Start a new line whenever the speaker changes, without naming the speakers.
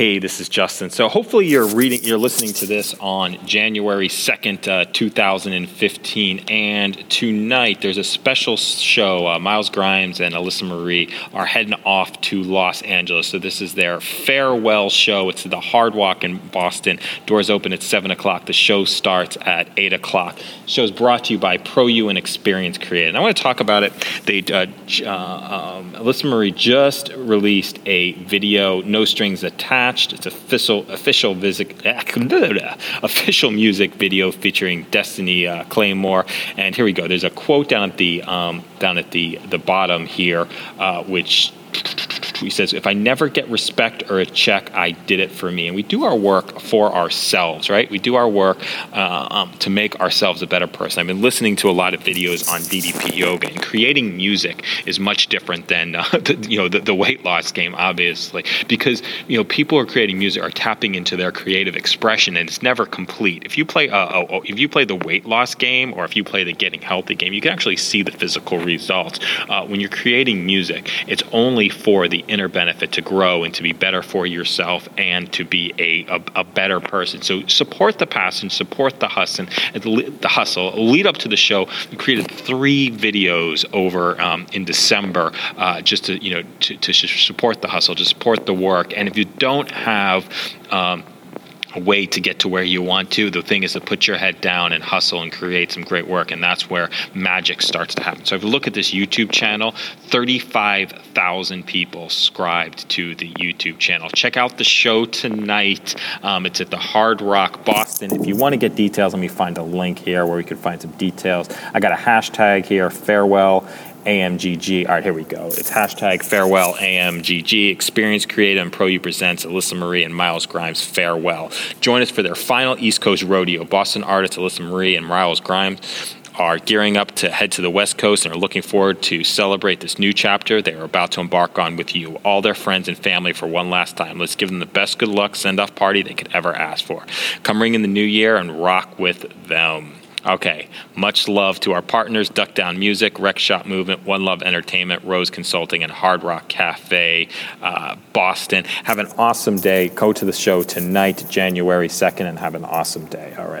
Hey, this is Justin. So hopefully you're reading, you're listening to this on January 2nd, uh, 2015. And tonight there's a special show. Uh, Miles Grimes and Alyssa Marie are heading off to Los Angeles. So this is their farewell show. It's the Hard Rock in Boston. Doors open at 7 o'clock. The show starts at 8 o'clock. The show is brought to you by Pro ProU and Experience Creative. And I want to talk about it. They, uh, uh, um, Alyssa Marie just released a video, No Strings Attached it's official official music official music video featuring Destiny uh, Claymore. And here we go. There's a quote down at the um, down at the the bottom here, uh, which he says, if I never get respect or a check, I did it for me. And we do our work for ourselves, right? We do our work uh, um, to make ourselves a better person. I've been listening to a lot of videos on DDP yoga, and creating music is much different than uh, the, you know the, the, weight loss game, obviously, because you know people who are creating music are tapping into their creative expression, and it's never complete. If you play uh, oh, oh, if you play the weight loss game, or if you play the getting healthy game, you can actually see the physical results. Uh, when you're creating music, it's only for the inner benefit to grow and to be better for yourself and to be a, a, a better person. So support the passion, support the hustle, the hustle. Lead up to the show, we created three videos over um, in December uh, just to you know to, to support the hustle, to support the work. And if you don't have um, way to get to where you want to. The thing is to put your head down and hustle and create some great work, and that's where magic starts to happen. So if you look at this YouTube channel, 35,000 people subscribed to the YouTube channel. Check out the show tonight. Um, it's at the Hard Rock Boston. If you want to get details, let me find a link here where we can find some details. I got a hashtag here, farewell, AMGG. All right, here we go. It's hashtag farewell AMGG. Experience Creative and ProU presents Alyssa Marie and Miles Grimes farewell. Join us for their final East Coast rodeo. Boston artists Alyssa Marie and Miles Grimes are gearing up to head to the West Coast and are looking forward to celebrate this new chapter they are about to embark on with you, all their friends and family, for one last time. Let's give them the best good luck send off party they could ever ask for. Come ring in the new year and rock with them. Okay, much love to our partners Duck Down Music, Rec Shop Movement, One Love Entertainment, Rose Consulting, and Hard Rock Cafe, uh, Boston. Have an awesome day. Go to the show tonight, January 2nd, and have an awesome day. All right.